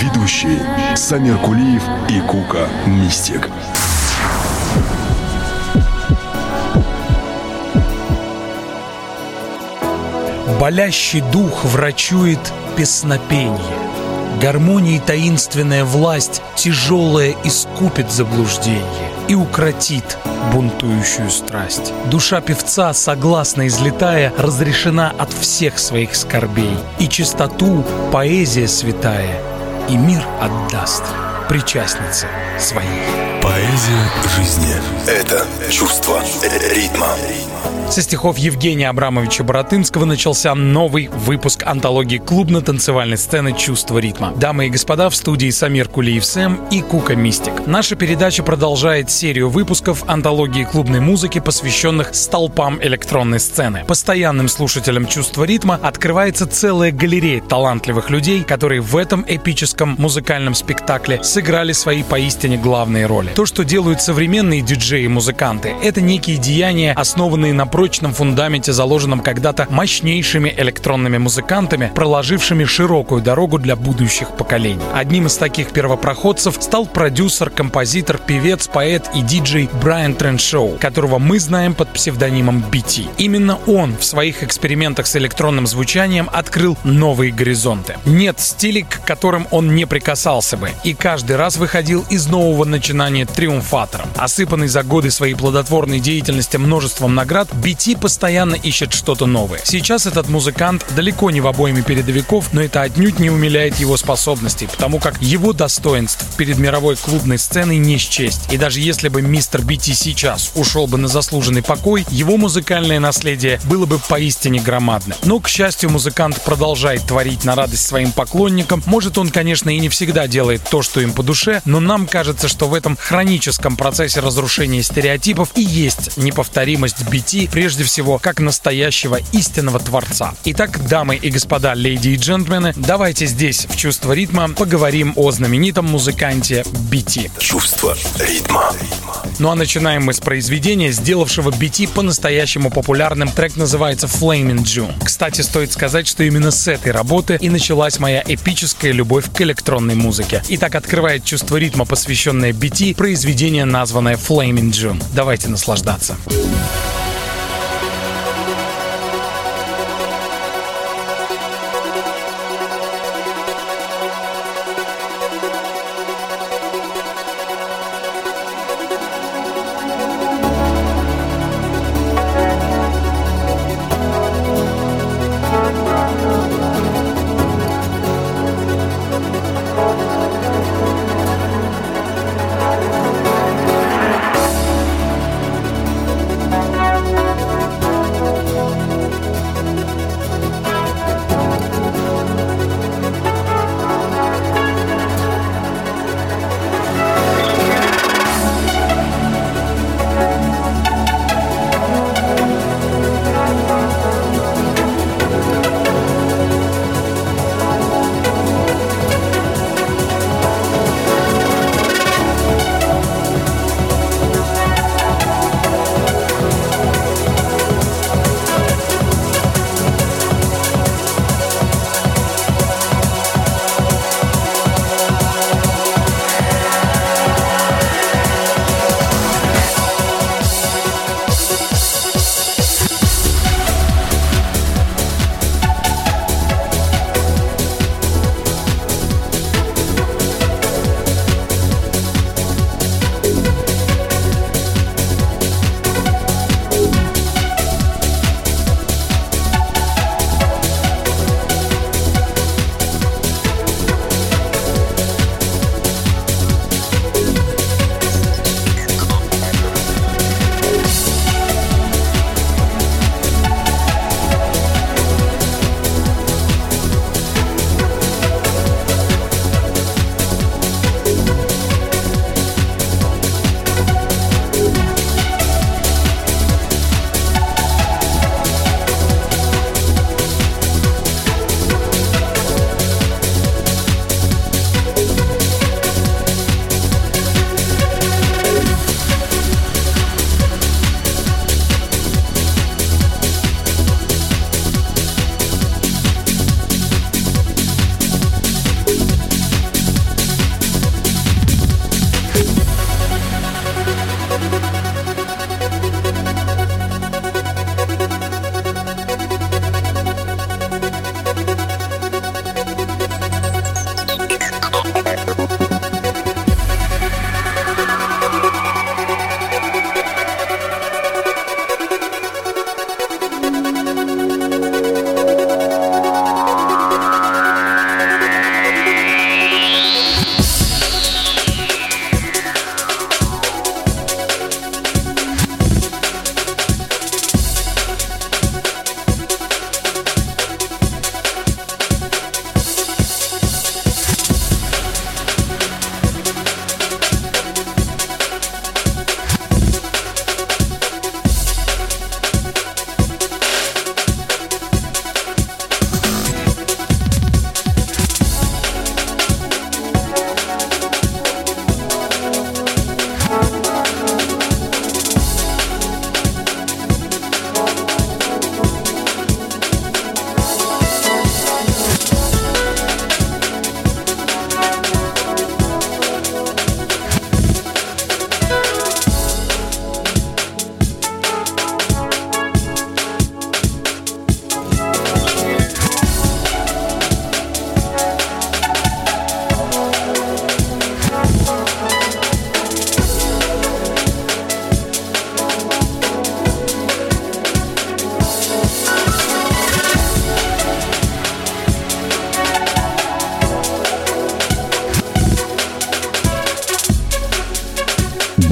Ведущие Самир Кулиев и Кука Мистик Болящий дух врачует песнопенье. Гармонии таинственная власть тяжелая искупит заблуждение и укротит бунтующую страсть. Душа певца, согласно излетая, разрешена от всех своих скорбей, и чистоту поэзия святая, и мир отдаст причастнице своей. Поэзия жизни – это чувство ритма. Со стихов Евгения Абрамовича Боротынского начался новый выпуск антологии клубно-танцевальной сцены «Чувство ритма». Дамы и господа, в студии Самир Кулиев Сэм и Кука Мистик. Наша передача продолжает серию выпусков антологии клубной музыки, посвященных столпам электронной сцены. Постоянным слушателям «Чувства ритма» открывается целая галерея талантливых людей, которые в этом эпическом музыкальном спектакле сыграли свои поистине главные роли. То, что делают современные диджеи и музыканты, это некие деяния, основанные на прочном фундаменте, заложенном когда-то мощнейшими электронными музыкантами, проложившими широкую дорогу для будущих поколений. Одним из таких первопроходцев стал продюсер, композитор, певец, поэт и диджей Брайан Треншоу, которого мы знаем под псевдонимом BT. Именно он в своих экспериментах с электронным звучанием открыл новые горизонты. Нет стилей, к которым он не прикасался бы, и каждый раз выходил из нового начинания триумфатором. Осыпанный за годы своей плодотворной деятельности множеством наград, BT постоянно ищет что-то новое. Сейчас этот музыкант далеко не в обойме передовиков, но это отнюдь не умиляет его способностей, потому как его достоинств перед мировой клубной сценой не счесть. И даже если бы мистер BT сейчас ушел бы на заслуженный покой, его музыкальное наследие было бы поистине громадным. Но, к счастью, музыкант продолжает творить на радость своим поклонникам. Может, он, конечно, и не всегда делает то, что им по душе, но нам кажется, что в этом хроническом процессе разрушения стереотипов и есть неповторимость BT прежде всего как настоящего истинного творца. Итак, дамы и господа, леди и джентльмены, давайте здесь в «Чувство ритма» поговорим о знаменитом музыканте BT. Чувство ритма. Ну а начинаем мы с произведения, сделавшего BT по-настоящему популярным. Трек называется Flaming June. Кстати, стоит сказать, что именно с этой работы и началась моя эпическая любовь к электронной музыке. Итак, открывает чувство ритма, посвященное BT, произведение, названное Flaming June. Давайте наслаждаться.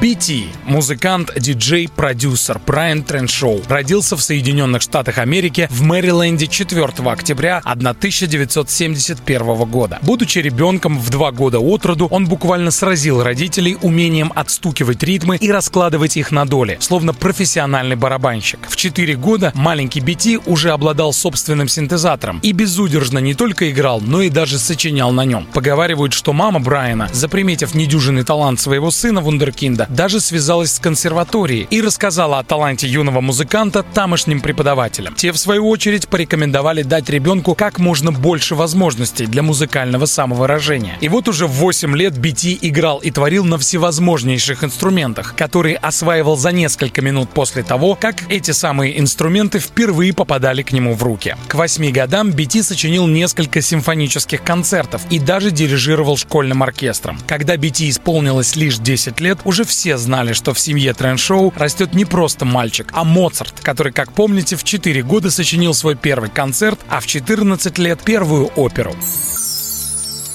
BT – музыкант, диджей, продюсер Брайан Треншоу. Родился в Соединенных Штатах Америки в Мэриленде 4 октября 1971 года. Будучи ребенком в два года от роду, он буквально сразил родителей умением отстукивать ритмы и раскладывать их на доли, словно профессиональный барабанщик. В 4 года маленький BT уже обладал собственным синтезатором и безудержно не только играл, но и даже сочинял на нем. Поговаривают, что мама Брайана, заприметив недюжинный талант своего сына Вундеркинда, даже связалась с консерваторией и рассказала о таланте юного музыканта тамошним преподавателям. Те, в свою очередь, порекомендовали дать ребенку как можно больше возможностей для музыкального самовыражения. И вот уже в 8 лет BT играл и творил на всевозможнейших инструментах, которые осваивал за несколько минут после того, как эти самые инструменты впервые попадали к нему в руки. К 8 годам BT сочинил несколько симфонических концертов и даже дирижировал школьным оркестром. Когда BT исполнилось лишь 10 лет, уже все знали, что в семье Трен-шоу растет не просто мальчик, а Моцарт, который, как помните, в 4 года сочинил свой первый концерт, а в 14 лет первую оперу.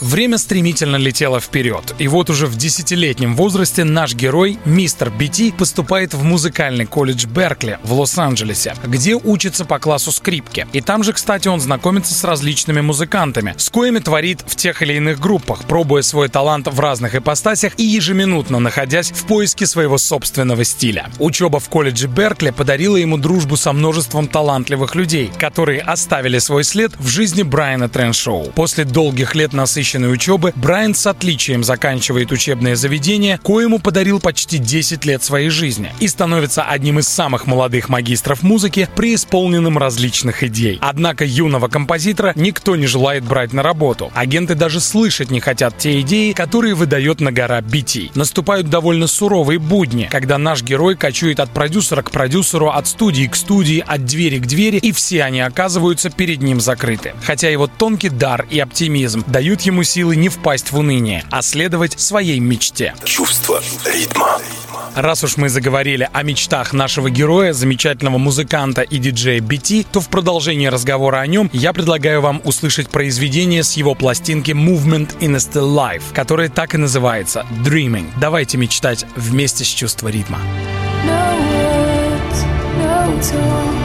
Время стремительно летело вперед, и вот уже в десятилетнем возрасте наш герой, мистер Бити, поступает в музыкальный колледж Беркли в Лос-Анджелесе, где учится по классу скрипки. И там же, кстати, он знакомится с различными музыкантами, с коими творит в тех или иных группах, пробуя свой талант в разных ипостасях и ежеминутно находясь в поиске своего собственного стиля. Учеба в колледже Беркли подарила ему дружбу со множеством талантливых людей, которые оставили свой след в жизни Брайана Треншоу. После долгих лет насыщенных насыщенной учебы, Брайан с отличием заканчивает учебное заведение, коему подарил почти 10 лет своей жизни и становится одним из самых молодых магистров музыки, преисполненным различных идей. Однако юного композитора никто не желает брать на работу. Агенты даже слышать не хотят те идеи, которые выдает на гора BT. Наступают довольно суровые будни, когда наш герой кочует от продюсера к продюсеру, от студии к студии, от двери к двери, и все они оказываются перед ним закрыты. Хотя его тонкий дар и оптимизм дают ему ему силы не впасть в уныние, а следовать своей мечте. Чувство ритма. Раз уж мы заговорили о мечтах нашего героя, замечательного музыканта и диджея BT, то в продолжении разговора о нем я предлагаю вам услышать произведение с его пластинки Movement in a Still Life, которое так и называется Dreaming. Давайте мечтать вместе с чувством ритма. No words, no talk,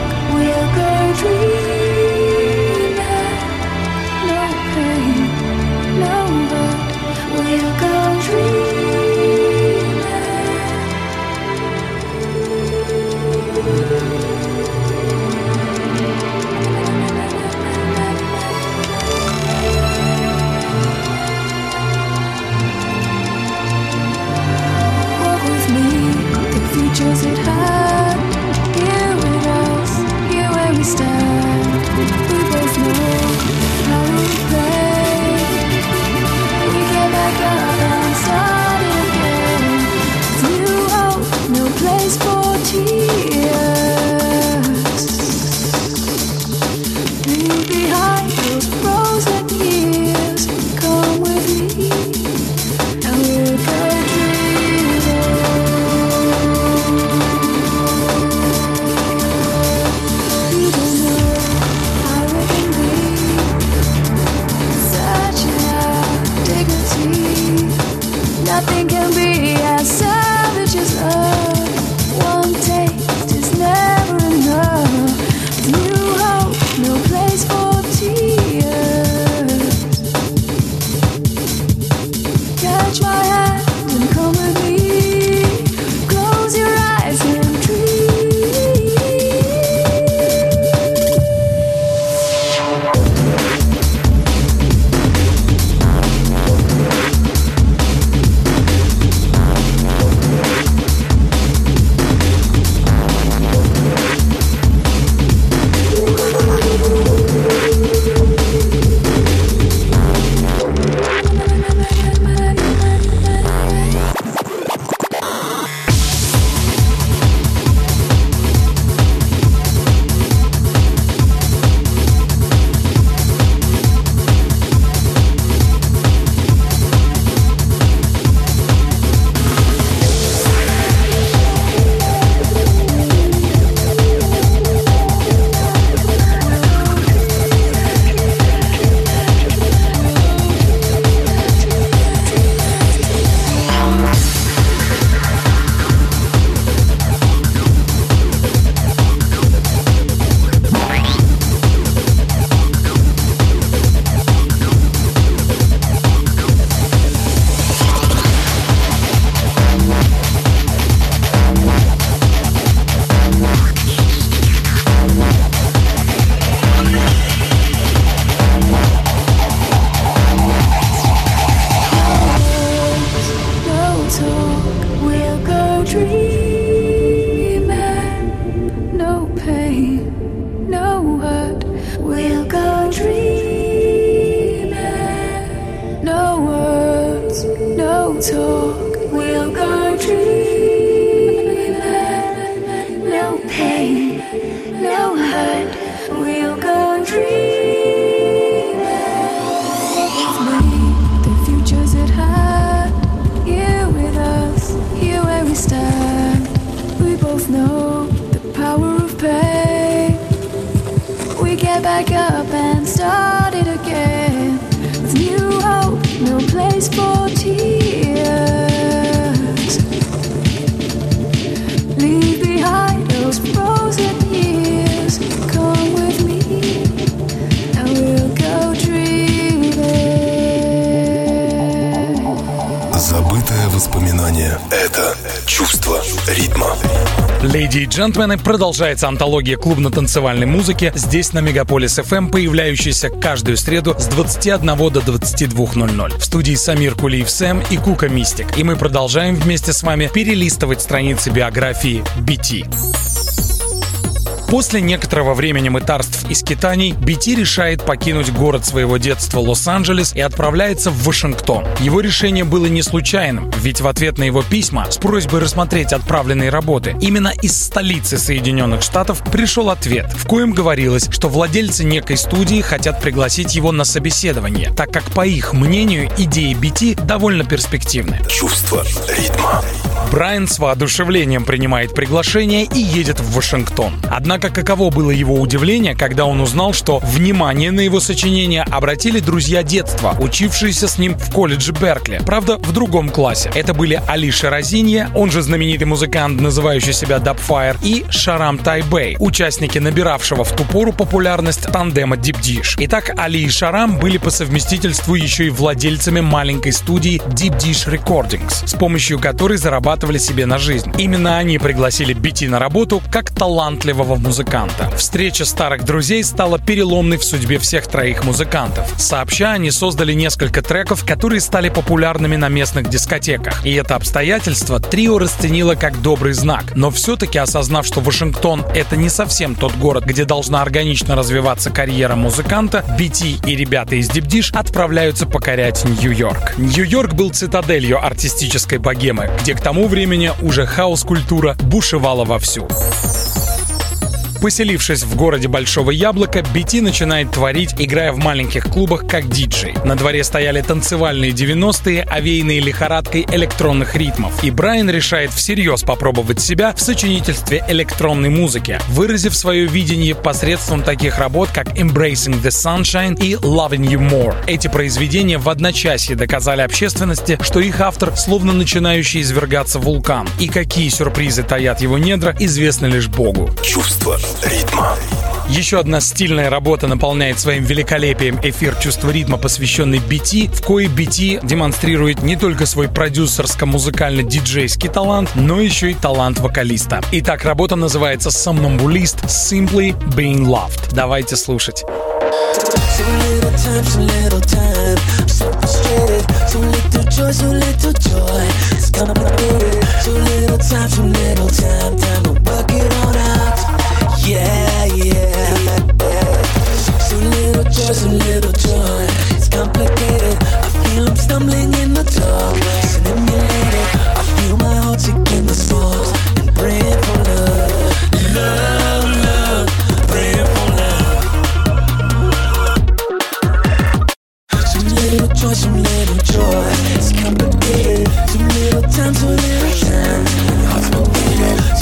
джентльмены, продолжается антология клубно-танцевальной музыки здесь на Мегаполис FM, появляющаяся каждую среду с 21 до 22.00. В студии Самир Кулиев Сэм и Кука Мистик. И мы продолжаем вместе с вами перелистывать страницы биографии BT. После некоторого времени мытарств и скитаний BT решает покинуть город своего детства Лос-Анджелес и отправляется в Вашингтон. Его решение было не случайным, ведь в ответ на его письма с просьбой рассмотреть отправленные работы именно из столицы Соединенных Штатов пришел ответ, в коем говорилось, что владельцы некой студии хотят пригласить его на собеседование, так как, по их мнению, идеи BT довольно перспективны. Чувство ритма. Брайан с воодушевлением принимает приглашение и едет в Вашингтон. Однако каково было его удивление, когда он узнал, что внимание на его сочинение обратили друзья детства, учившиеся с ним в колледже Беркли. Правда, в другом классе. Это были Алиша Розинья, он же знаменитый музыкант, называющий себя Dubfire, и Шарам Тайбэй, участники набиравшего в ту пору популярность тандема Deep Dish. Итак, Али и Шарам были по совместительству еще и владельцами маленькой студии Deep Dish Recordings, с помощью которой зарабатывали себе на жизнь. Именно они пригласили Бити на работу как талантливого музыканта. Встреча старых друзей стала переломной в судьбе всех троих музыкантов. Сообща, они создали несколько треков, которые стали популярными на местных дискотеках. И это обстоятельство трио расценило как добрый знак. Но все-таки осознав, что Вашингтон — это не совсем тот город, где должна органично развиваться карьера музыканта, Бити и ребята из Дипдиш отправляются покорять Нью-Йорк. Нью-Йорк был цитаделью артистической богемы, где к тому времени уже хаос-культура бушевала вовсю. Поселившись в городе Большого Яблока, Бити начинает творить, играя в маленьких клубах как диджей. На дворе стояли танцевальные 90-е, овеянные лихорадкой электронных ритмов. И Брайан решает всерьез попробовать себя в сочинительстве электронной музыки, выразив свое видение посредством таких работ, как Embracing the Sunshine и Loving You More. Эти произведения в одночасье доказали общественности, что их автор словно начинающий извергаться вулкан. И какие сюрпризы таят его недра, известно лишь Богу. Чувство ритма. Еще одна стильная работа наполняет своим великолепием эфир чувства ритма, посвященный BT, в кои BT демонстрирует не только свой продюсерско-музыкально-диджейский талант, но еще и талант вокалиста. Итак, работа называется «Somnambulist Simply Being Loved». Давайте слушать. Yeah, yeah. Little joy, little joy. It's complicated. I feel I'm stumbling in the dark. I feel my heart and for love. Love, love, praying for love. Some little joy, some little joy. It's complicated. Some little time, some little time. Your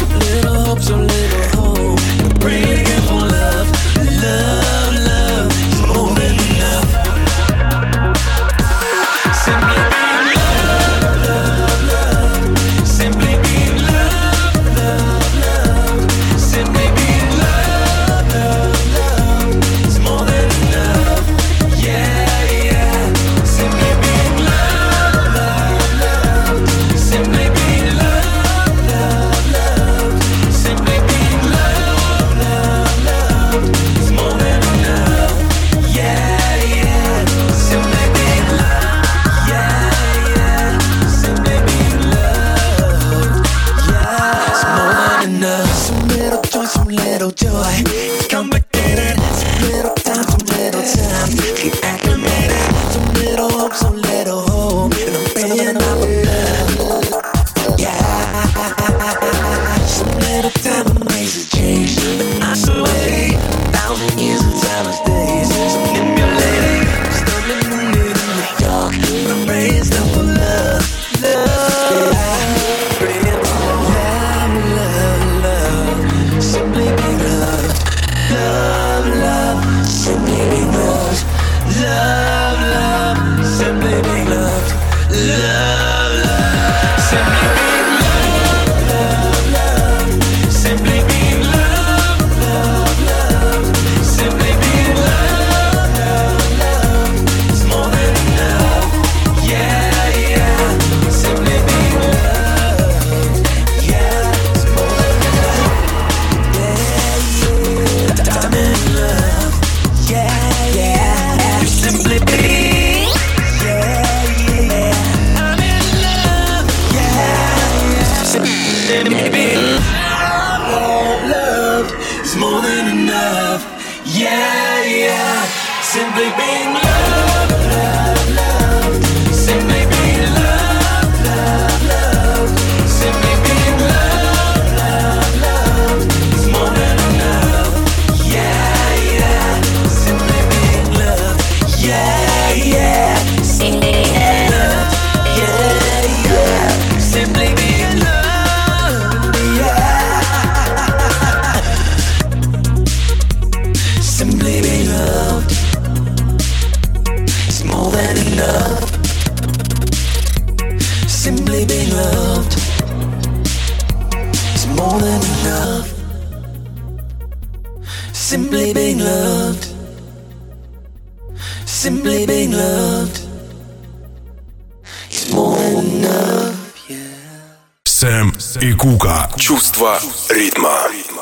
Чувство ритма.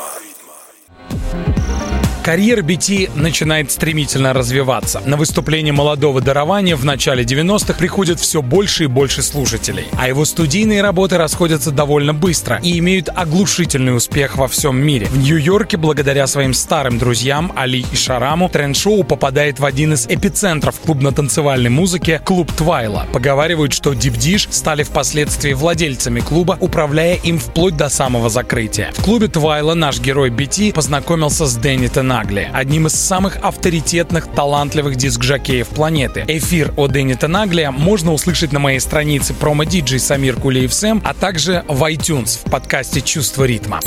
Карьера BT начинает стремительно развиваться. На выступление молодого дарования в начале 90-х приходит все больше и больше слушателей. А его студийные работы расходятся довольно быстро и имеют оглушительный успех во всем мире. В Нью-Йорке, благодаря своим старым друзьям Али и Шараму, тренд-шоу попадает в один из эпицентров клубно-танцевальной музыки – клуб Твайла. Поговаривают, что Deep Dish стали впоследствии владельцами клуба, управляя им вплоть до самого закрытия. В клубе Твайла наш герой BT познакомился с Дэнни Тенагли, одним из самых авторитетных, талантливых диск-жокеев планеты. Эфир о Дэнни Тенагли можно услышать на моей странице PromoDJ Самир Кулиев Сэм, а также в iTunes в подкасте «Чувство ритма».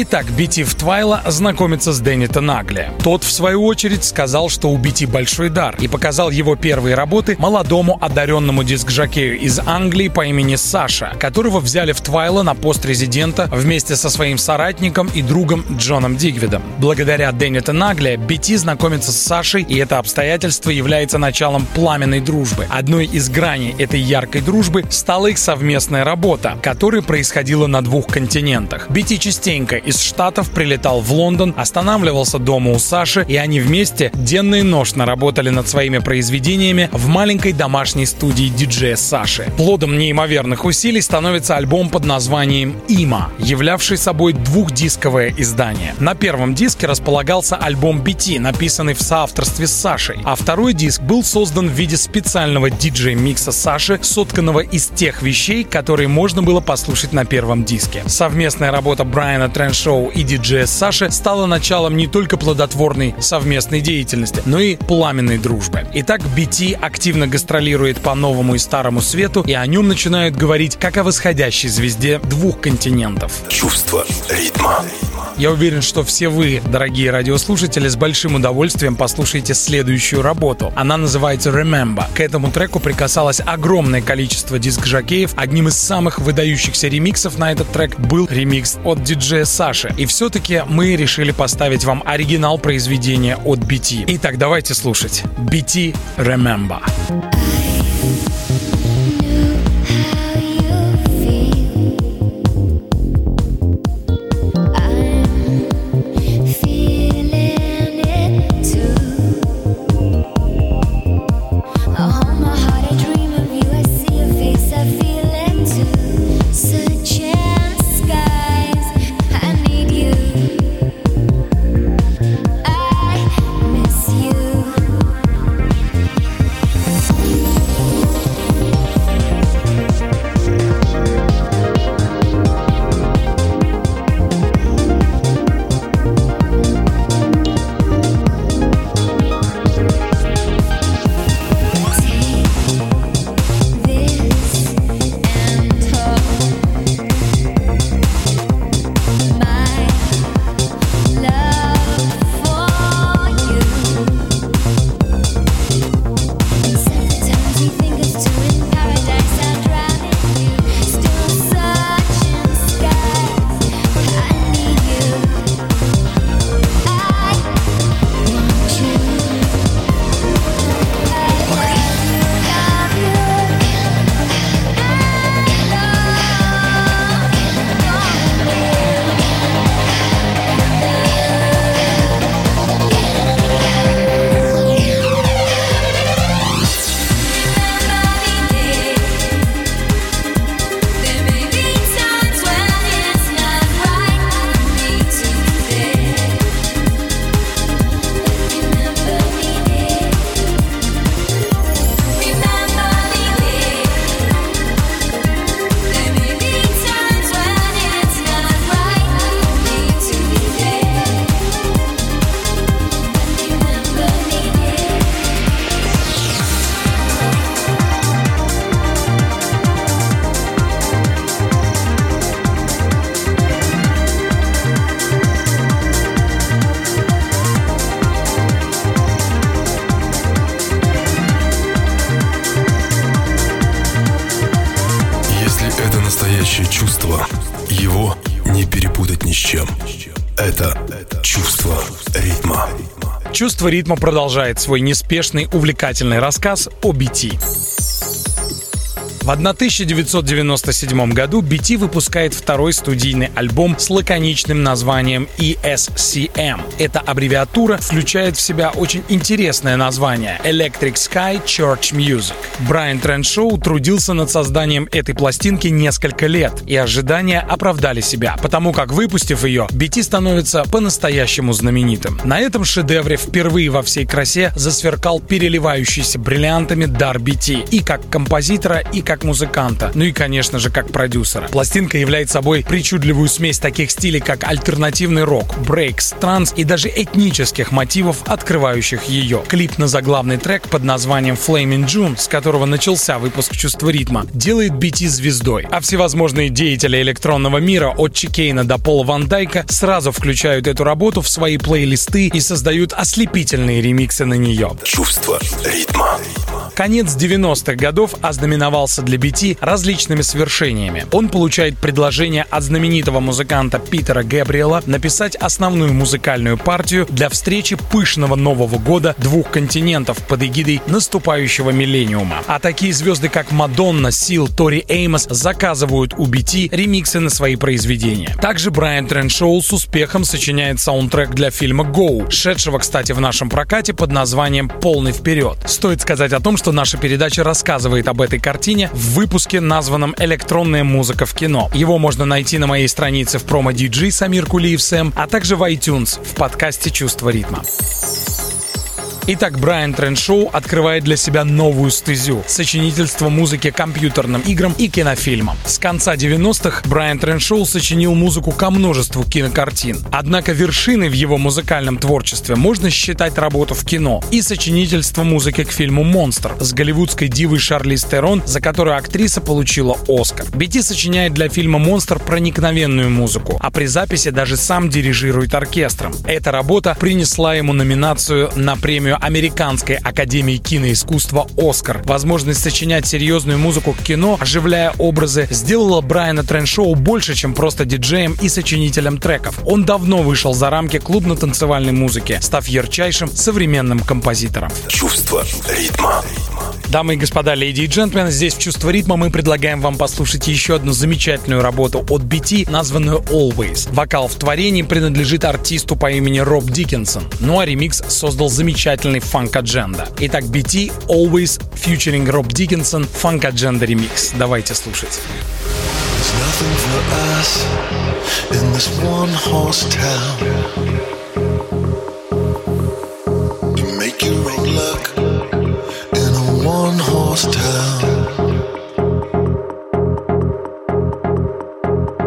Итак, BT в Twilo знакомится с Дэнни Тенагли. Тот, в свою очередь, сказал, что у BT большой дар и показал его первые работы молодому одаренному диск-жокею из Англии по имени Саша, которого взяли в Twilo на пост резидента вместе со своим соратником и другом Джоном Дигвидом. Благодаря Дэнни Тенагли BT знакомится с Сашей, и это обстоятельство является началом пламенной дружбы. Одной из граней этой яркой дружбы стала их совместная работа, которая происходила на двух континентах. Бити частенько из Штатов прилетал в Лондон, останавливался дома у Саши, и они вместе денно и ношно работали над своими произведениями в маленькой домашней студии диджея Саши. Плодом неимоверных усилий становится альбом под названием «Има», являвший собой двухдисковое издание. На первом диске располагался альбом BT, написанный в соавторстве с Сашей, а второй диск был создан в виде специального диджей-микса Саши, сотканного из тех вещей, которые можно было послушать на первом диске. Совместная работа Брайана Трен шоу и диджея Саши стало началом не только плодотворной совместной деятельности, но и пламенной дружбы. Итак, BT активно гастролирует по новому и старому свету, и о нем начинают говорить как о восходящей звезде двух континентов. Чувство ритма. Я уверен, что все вы, дорогие радиослушатели, с большим удовольствием послушаете следующую работу. Она называется Remember. К этому треку прикасалось огромное количество диск-жокеев. Одним из самых выдающихся ремиксов на этот трек был ремикс от диджея Саши. И все-таки мы решили поставить вам оригинал произведения от BT. Итак, давайте слушать. BT Remember. I Чувство ритма продолжает свой неспешный, увлекательный рассказ о BT. В 1997 году BT выпускает второй студийный альбом с лаконичным названием ESCM. Эта аббревиатура включает в себя очень интересное название Electric Sky Church Music. Брайан Треншоу трудился над созданием этой пластинки несколько лет, и ожидания оправдали себя, потому как, выпустив ее, BT становится по-настоящему знаменитым. На этом шедевре впервые во всей красе засверкал переливающийся бриллиантами дар BT и как композитора, и как как музыканта, ну и, конечно же, как продюсера. Пластинка является собой причудливую смесь таких стилей, как альтернативный рок, брейкс, транс и даже этнических мотивов, открывающих ее. Клип на заглавный трек под названием Flaming June, с которого начался выпуск «Чувство ритма», делает BT звездой, а всевозможные деятели электронного мира от Чикейна до Пола Ван Дайка сразу включают эту работу в свои плейлисты и создают ослепительные ремиксы на нее. Чувство ритма. Конец 90-х годов ознаменовался для BT различными свершениями. Он получает предложение от знаменитого музыканта Питера Гэбриэла написать основную музыкальную партию для встречи пышного Нового года двух континентов под эгидой наступающего миллениума. А такие звезды, как Мадонна, Сил, Тори Эймос заказывают у BT ремиксы на свои произведения. Также Брайан Треншоу с успехом сочиняет саундтрек для фильма «Go», шедшего, кстати, в нашем прокате под названием «Полный вперед». Стоит сказать о том, что наша передача рассказывает об этой картине в выпуске, названном «Электронная музыка в кино». Его можно найти на моей странице в промо-диджи Самир Кулиев Сэм, а также в iTunes в подкасте «Чувство ритма». Итак, Брайан Треншоу открывает для себя новую стезю — сочинительство музыки компьютерным играм и кинофильмам. С конца 90-х Брайан Треншоу сочинил музыку ко множеству кинокартин. Однако вершиной в его музыкальном творчестве можно считать работу в кино и сочинительство музыки к фильму «Монстр» с голливудской дивой Шарли Стерон, за которую актриса получила Оскар. Бити сочиняет для фильма «Монстр» проникновенную музыку, а при записи даже сам дирижирует оркестром. Эта работа принесла ему номинацию на премию Американской Академии киноискусства «Оскар». Возможность сочинять серьезную музыку к кино, оживляя образы, сделала Брайана Треншоу больше, чем просто диджеем и сочинителем треков. Он давно вышел за рамки клубно-танцевальной музыки, став ярчайшим современным композитором. Чувство ритма. Дамы и господа, леди и джентльмены, здесь в «Чувство ритма» мы предлагаем вам послушать еще одну замечательную работу от BT, названную «Always». Вокал в творении принадлежит артисту по имени Роб Диккенсон, ну а ремикс создал замечательный Funk Agenda. Итак, BT «Always» featuring Роб Диккенсон Funk Agenda ремикс. Давайте слушать.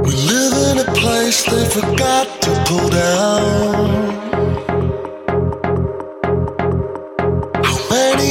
We live in a place they forgot to pull down.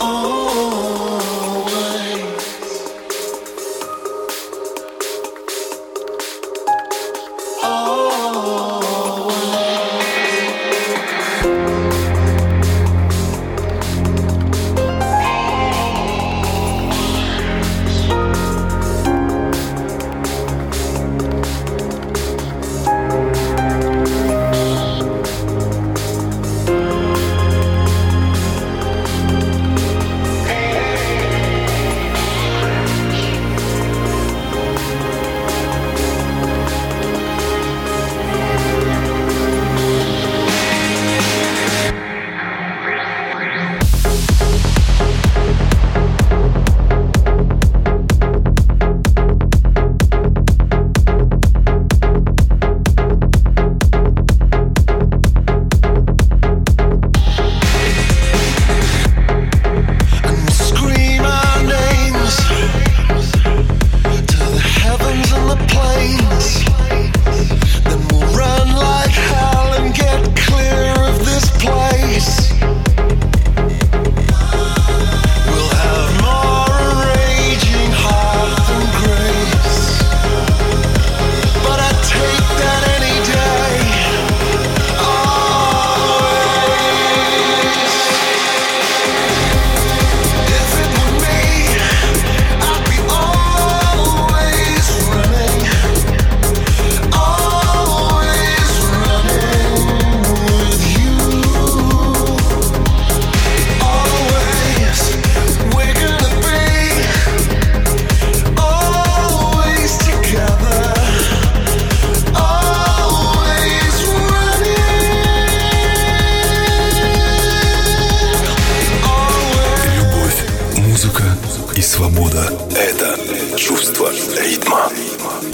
Oh.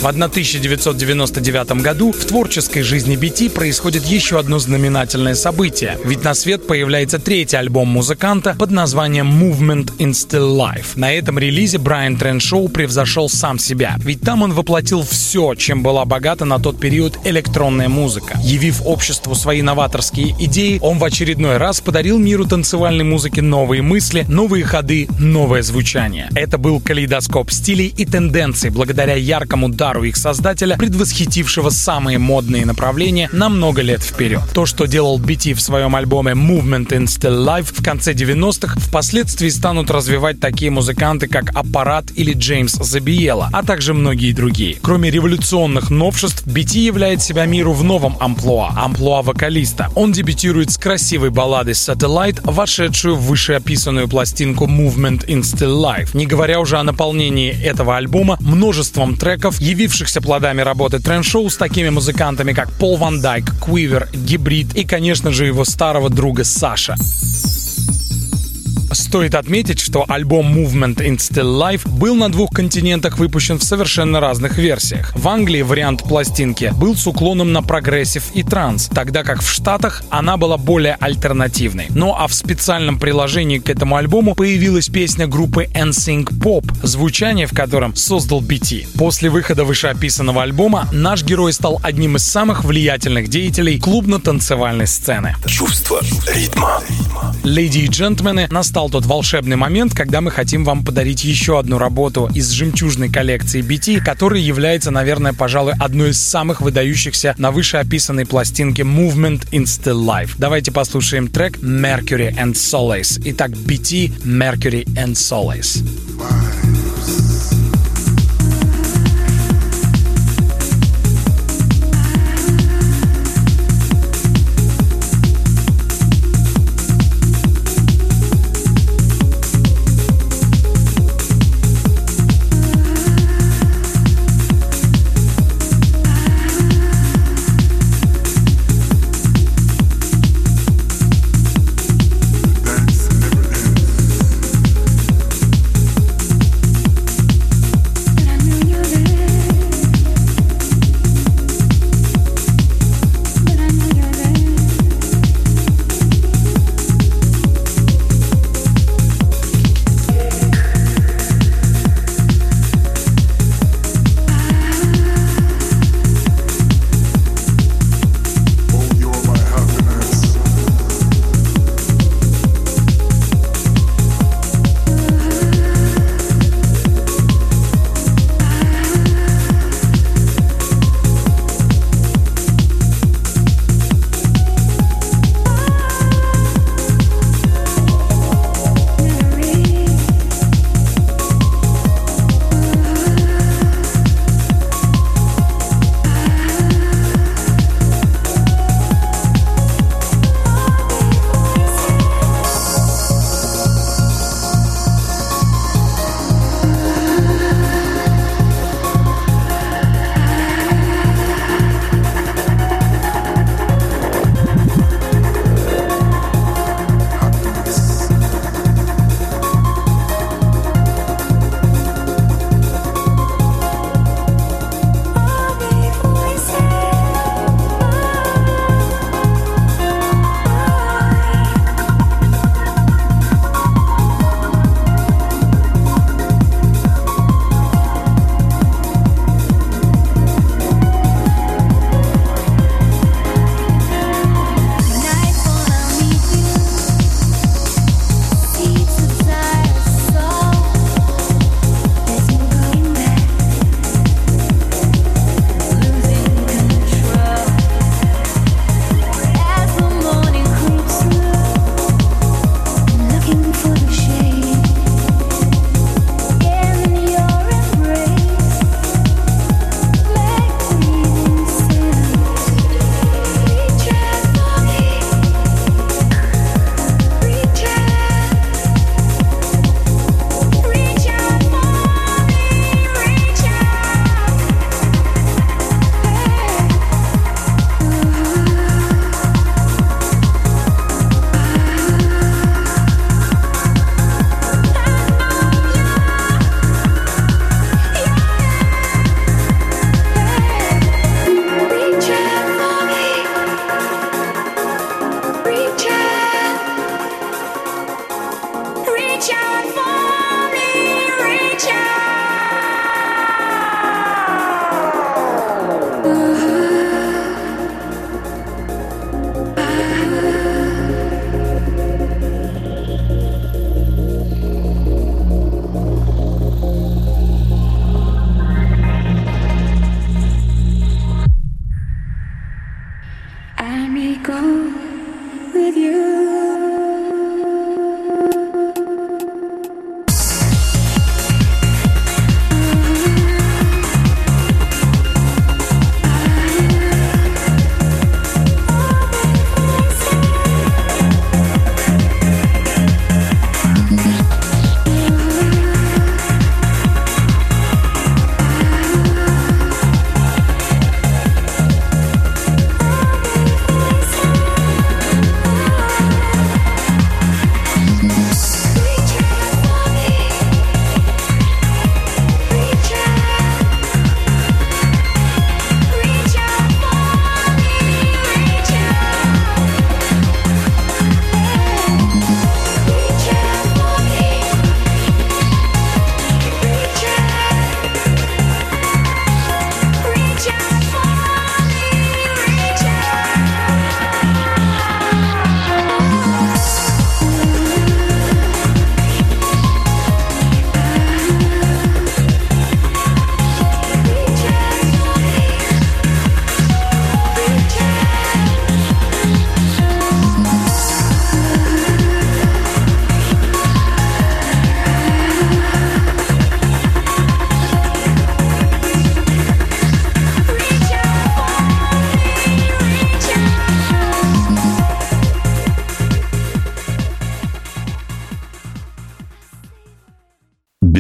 В 1999 году в творческой жизни BT происходит еще одно знаменательное событие, ведь на свет появляется третий альбом музыканта под названием Movement in Still Life. На этом релизе Брайан Треншоу превзошел сам себя, ведь там он воплотил все, чем была богата на тот период электронная музыка. Явив обществу свои новаторские идеи, он в очередной раз подарил миру танцевальной музыки новые мысли, новые ходы, новое звучание. Это был калейдоскоп стилей и тенденций, благодаря яркому дару их создателя, предвосхитившего самые модные направления на много лет вперед. То, что делал BT в своем альбоме Movement in Still Life в конце 90-х, впоследствии станут развивать такие музыканты, как Аппарат или Джеймс Забиела, а также многие другие. Кроме революционных новшеств, BT являет себя миру в новом амплуа, амплуа вокалиста. Он дебютирует с красивой балладой Satellite, вошедшую в вышеописанную пластинку Movement in Still Life. Не говоря уже о наполнении этого альбома множеством треков, явившихся плодами работы Трен-шоу с такими музыкантами, как Пол Ван Дайк, Квивер, Гибрид и, конечно же, его старого друга Саша. Стоит отметить, что альбом Movement in Still Life был на двух континентах выпущен в совершенно разных версиях. В Англии вариант пластинки был с уклоном на прогрессив и транс, тогда как в Штатах она была более альтернативной. Ну а в специальном приложении к этому альбому появилась песня группы NSYNC Pop, звучание в котором создал BT. После выхода вышеописанного альбома наш герой стал одним из самых влиятельных деятелей клубно-танцевальной сцены. Чувство ритма. Леди и джентльмены, настал тот волшебный момент, когда мы хотим вам подарить еще одну работу из жемчужной коллекции BT, которая является, наверное, пожалуй, одной из самых выдающихся на вышеописанной пластинке Movement in Still Life. Давайте послушаем трек Mercury and Solace. Итак, BT Mercury and Solace.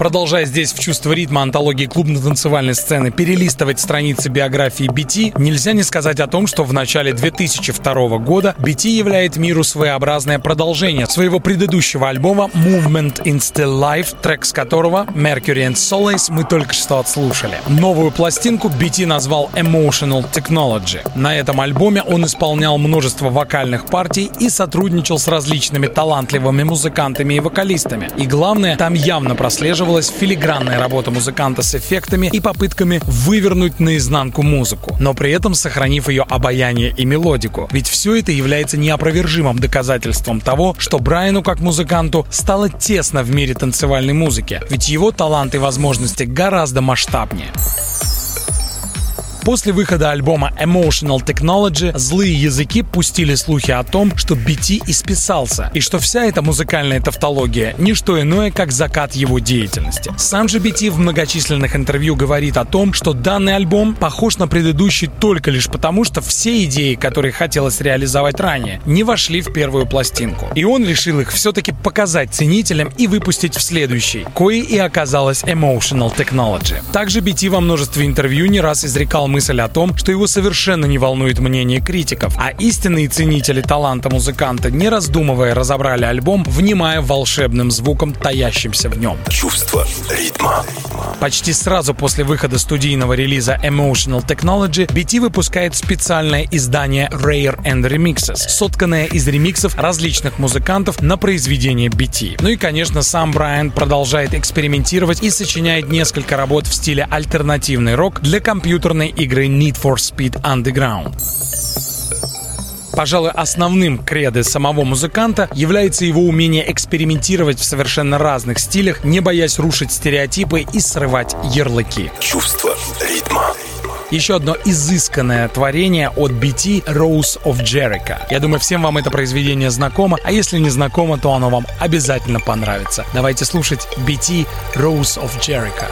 Продолжая здесь в чувство ритма антологии клубно-танцевальной сцены перелистывать страницы биографии BT, нельзя не сказать о том, что в начале 2002 года BT являет миру своеобразное продолжение своего предыдущего альбома Movement in Still Life, трек с которого Mercury and Solace мы только что отслушали. Новую пластинку BT назвал Emotional Technology. На этом альбоме он исполнял множество вокальных партий и сотрудничал с различными талантливыми музыкантами и вокалистами. И главное, там явно прослеживал чувствовалась филигранная работа музыканта с эффектами и попытками вывернуть наизнанку музыку, но при этом сохранив ее обаяние и мелодику. Ведь все это является неопровержимым доказательством того, что Брайану как музыканту стало тесно в мире танцевальной музыки, ведь его талант и возможности гораздо масштабнее. После выхода альбома Emotional Technology злые языки пустили слухи о том, что BT исписался, и что вся эта музыкальная тавтология — не что иное, как закат его деятельности. Сам же BT в многочисленных интервью говорит о том, что данный альбом похож на предыдущий только лишь потому, что все идеи, которые хотелось реализовать ранее, не вошли в первую пластинку. И он решил их все-таки показать ценителям и выпустить в следующий, коей и оказалась Emotional Technology. Также BT во множестве интервью не раз изрекал мысль о том, что его совершенно не волнует мнение критиков, а истинные ценители таланта музыканта, не раздумывая, разобрали альбом, внимая волшебным звуком, таящимся в нем. Чувство ритма. Почти сразу после выхода студийного релиза Emotional Technology, BT выпускает специальное издание Rare and Remixes, сотканное из ремиксов различных музыкантов на произведение BT. Ну и, конечно, сам Брайан продолжает экспериментировать и сочиняет несколько работ в стиле альтернативный рок для компьютерной игры Need for Speed Underground. Пожалуй, основным кредо самого музыканта является его умение экспериментировать в совершенно разных стилях, не боясь рушить стереотипы и срывать ярлыки. Чувство ритма. Еще одно изысканное творение от BT Rose of Jericho. Я думаю, всем вам это произведение знакомо, а если не знакомо, то оно вам обязательно понравится. Давайте слушать BT Rose of Jericho.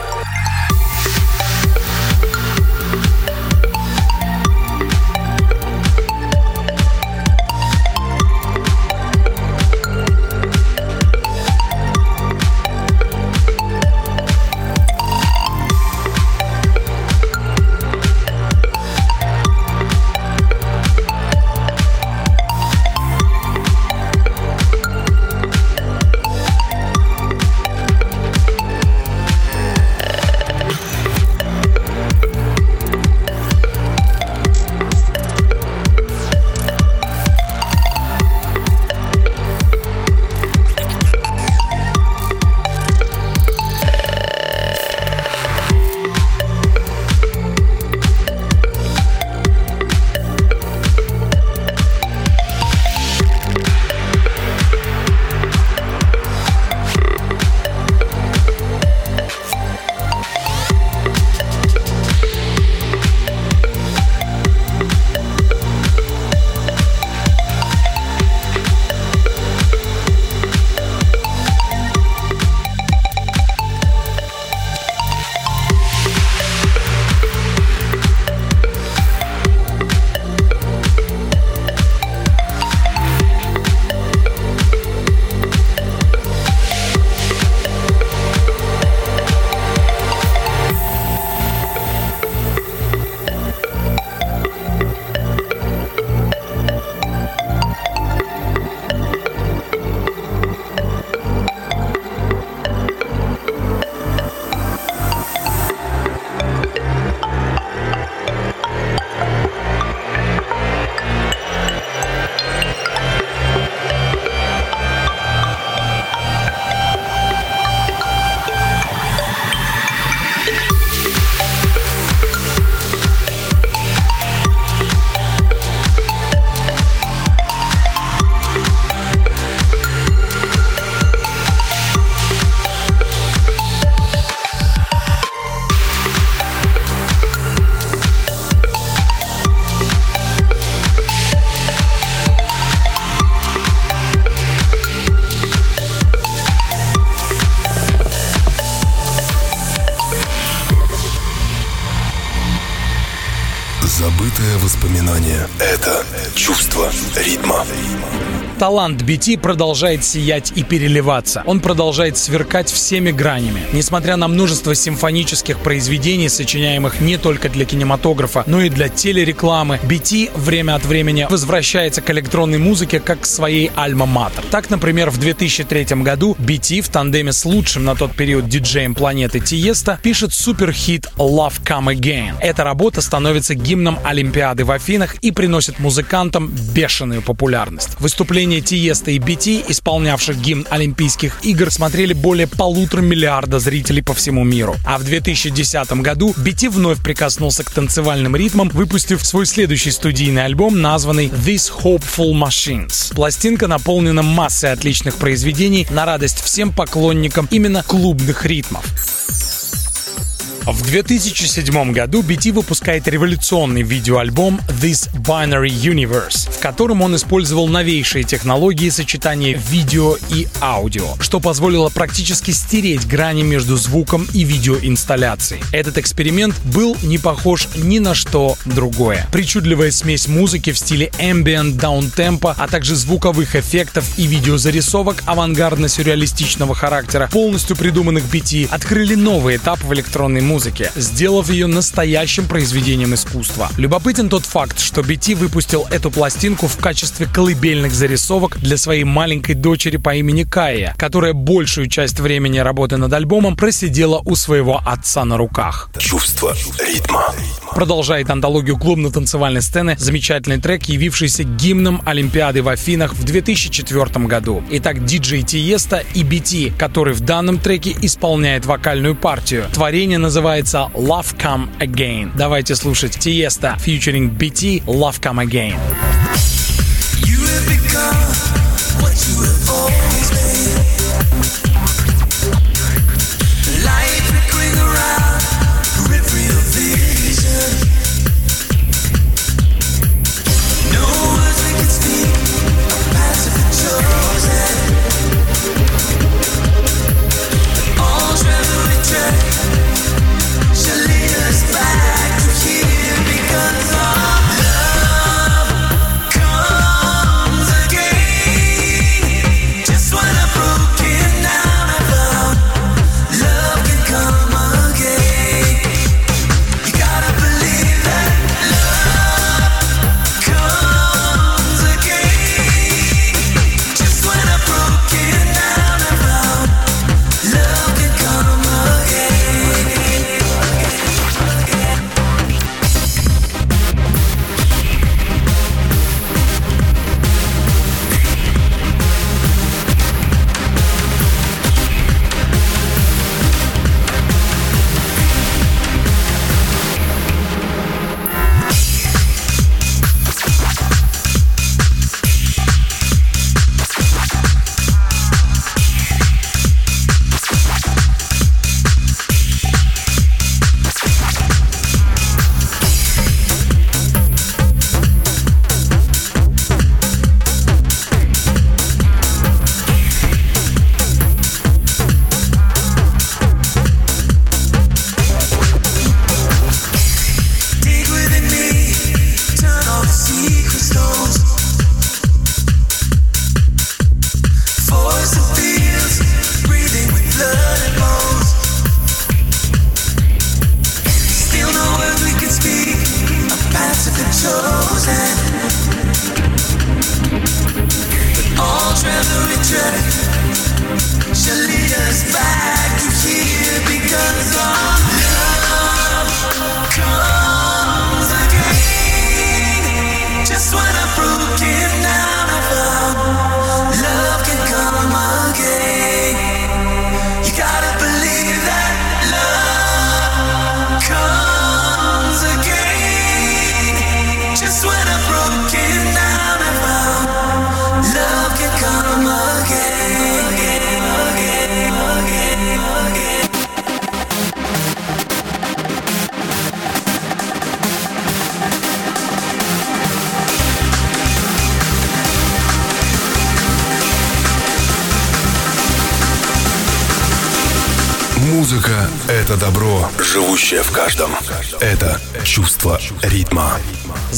Талант BT продолжает сиять и переливаться. Он продолжает сверкать всеми гранями. Несмотря на множество симфонических произведений, сочиняемых не только для кинематографа, но и для телерекламы, BT время от времени возвращается к электронной музыке как к своей альма-матер. Так, например, в 2003 году BT в тандеме с лучшим на тот период диджеем планеты Тиеста пишет суперхит Love Come Again. Эта работа становится гимном Олимпиады в Афинах и приносит музыкантам бешеную популярность. Выступление Выступления Тиеста и BT, исполнявших гимн Олимпийских игр, смотрели более полутора миллиарда зрителей по всему миру. А в 2010 году BT вновь прикоснулся к танцевальным ритмам, выпустив свой следующий студийный альбом, названный These Hopeful Machines. Пластинка наполнена массой отличных произведений на радость всем поклонникам именно клубных ритмов. В 2007 году BT выпускает революционный видеоальбом This Binary Universe, в котором он использовал новейшие технологии сочетания видео и аудио, что позволило практически стереть грани между звуком и видеоинсталляцией. Этот эксперимент был не похож ни на что другое. Причудливая смесь музыки в стиле ambient, даунтемпа, а также звуковых эффектов и видеозарисовок авангардно-сюрреалистичного характера, полностью придуманных BT, открыли новый этап в электронной музыке, сделав ее настоящим произведением искусства. Любопытен тот факт, что BT выпустил эту пластинку в качестве колыбельных зарисовок для своей маленькой дочери по имени Кая, которая большую часть времени работы над альбомом просидела у своего отца на руках. Чувство ритма. Продолжает антологию клубно-танцевальной сцены замечательный трек, явившийся гимном Олимпиады в Афинах в 2004 году. Итак, диджей Тиеста и BT, который в данном треке исполняет вокальную партию. Творение называется называется Love Come Again. Давайте слушать Тиеста featuring BT Love Come Again. You have become what you have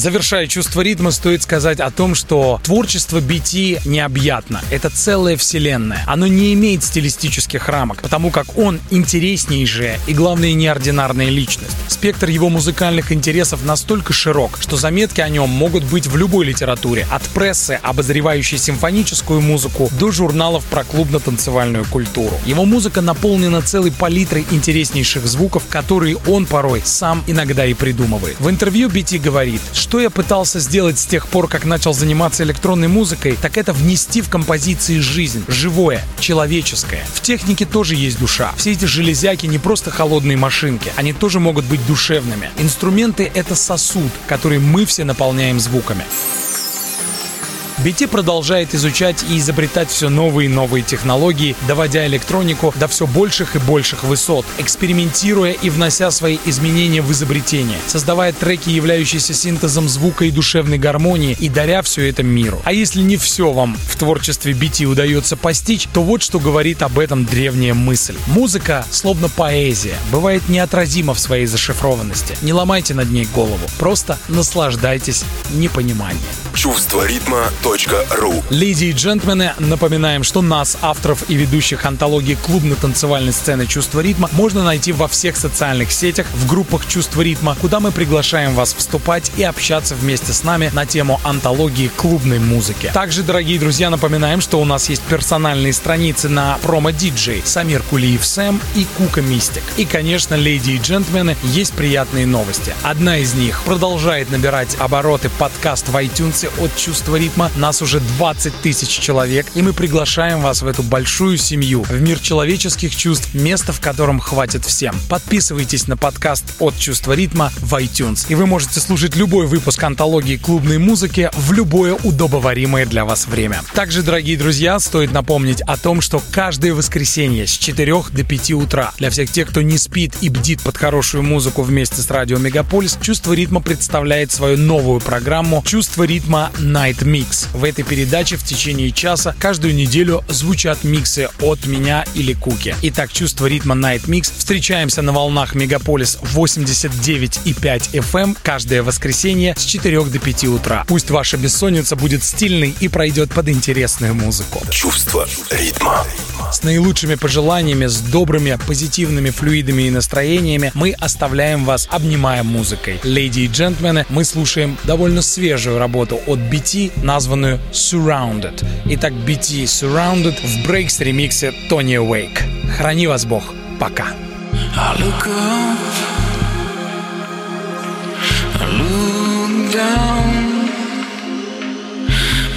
Завершая чувство ритма, стоит сказать о том, что творчество BT необъятно. Это целая вселенная. Оно не имеет стилистических рамок, потому как он интереснейшая и, главное, неординарная личность. Спектр его музыкальных интересов настолько широк, что заметки о нем могут быть в любой литературе. От прессы, обозревающей симфоническую музыку, до журналов про клубно-танцевальную культуру. Его музыка наполнена целой палитрой интереснейших звуков, которые он порой сам иногда и придумывает. В интервью BT говорит, что я пытался сделать с тех пор, как начал заниматься электронной музыкой, так это внести в композиции жизнь, живое, человеческое. В технике тоже есть душа. Все эти железяки не просто холодные машинки, они тоже могут быть душевными. Инструменты — это сосуд, который мы все наполняем звуками. BT продолжает изучать и изобретать все новые и новые технологии, доводя электронику до все больших и больших высот, экспериментируя и внося свои изменения в изобретение, создавая треки, являющиеся синтезом звука и душевной гармонии, и даря все это миру. А если не все вам в творчестве BT удается постичь, то вот что говорит об этом древняя мысль. Музыка, словно поэзия, бывает неотразима в своей зашифрованности. Не ломайте над ней голову, просто наслаждайтесь непониманием. Чувство ритма ру. Леди и джентльмены, напоминаем, что нас, авторов и ведущих антологии клубно-танцевальной сцены «Чувство ритма» можно найти во всех социальных сетях, в группах «Чувство ритма», куда мы приглашаем вас вступать и общаться вместе с нами на тему антологии клубной музыки. Также, дорогие друзья, напоминаем, что у нас есть персональные страницы на промо-диджей Самир Кулиев Сэм и Кука Мистик. И, конечно, леди и джентльмены, есть приятные новости. Одна из них продолжает набирать обороты подкаст в iTunes от «Чувство ритма» Нас уже 20 тысяч человек, и мы приглашаем вас в эту большую семью, в мир человеческих чувств, место в котором хватит всем. Подписывайтесь на подкаст от Чувства ритма в iTunes, и вы можете слушать любой выпуск антологии клубной музыки в любое удобоваримое для вас время. Также, дорогие друзья, стоит напомнить о том, что каждое воскресенье с 4 до 5 утра для всех тех, кто не спит и бдит под хорошую музыку вместе с радио Мегаполис, Чувство ритма представляет свою новую программу Чувство ритма Night Mix. В этой передаче в течение часа каждую неделю звучат миксы от меня или Куки. Итак, чувство ритма Night Mix. Встречаемся на волнах Мегаполис 89,5 FM эм каждое воскресенье с 4 до 5 утра. Пусть ваша бессонница будет стильной и пройдет под интересную музыку. Чувство ритма. С наилучшими пожеланиями, с добрыми, позитивными флюидами и настроениями мы оставляем вас, обнимая музыкой. Леди и джентльмены, мы слушаем довольно свежую работу от BT, названную композицию Surrounded. Итак, BT Surrounded в Breaks ремиксе Тони Уэйк. Храни вас Бог. Пока. I look up, I look down,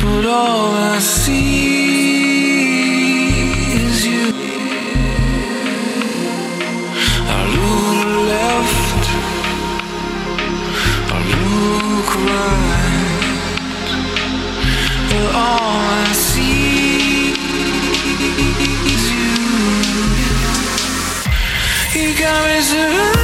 but all I see is you. I look left, I look right. You. Got me to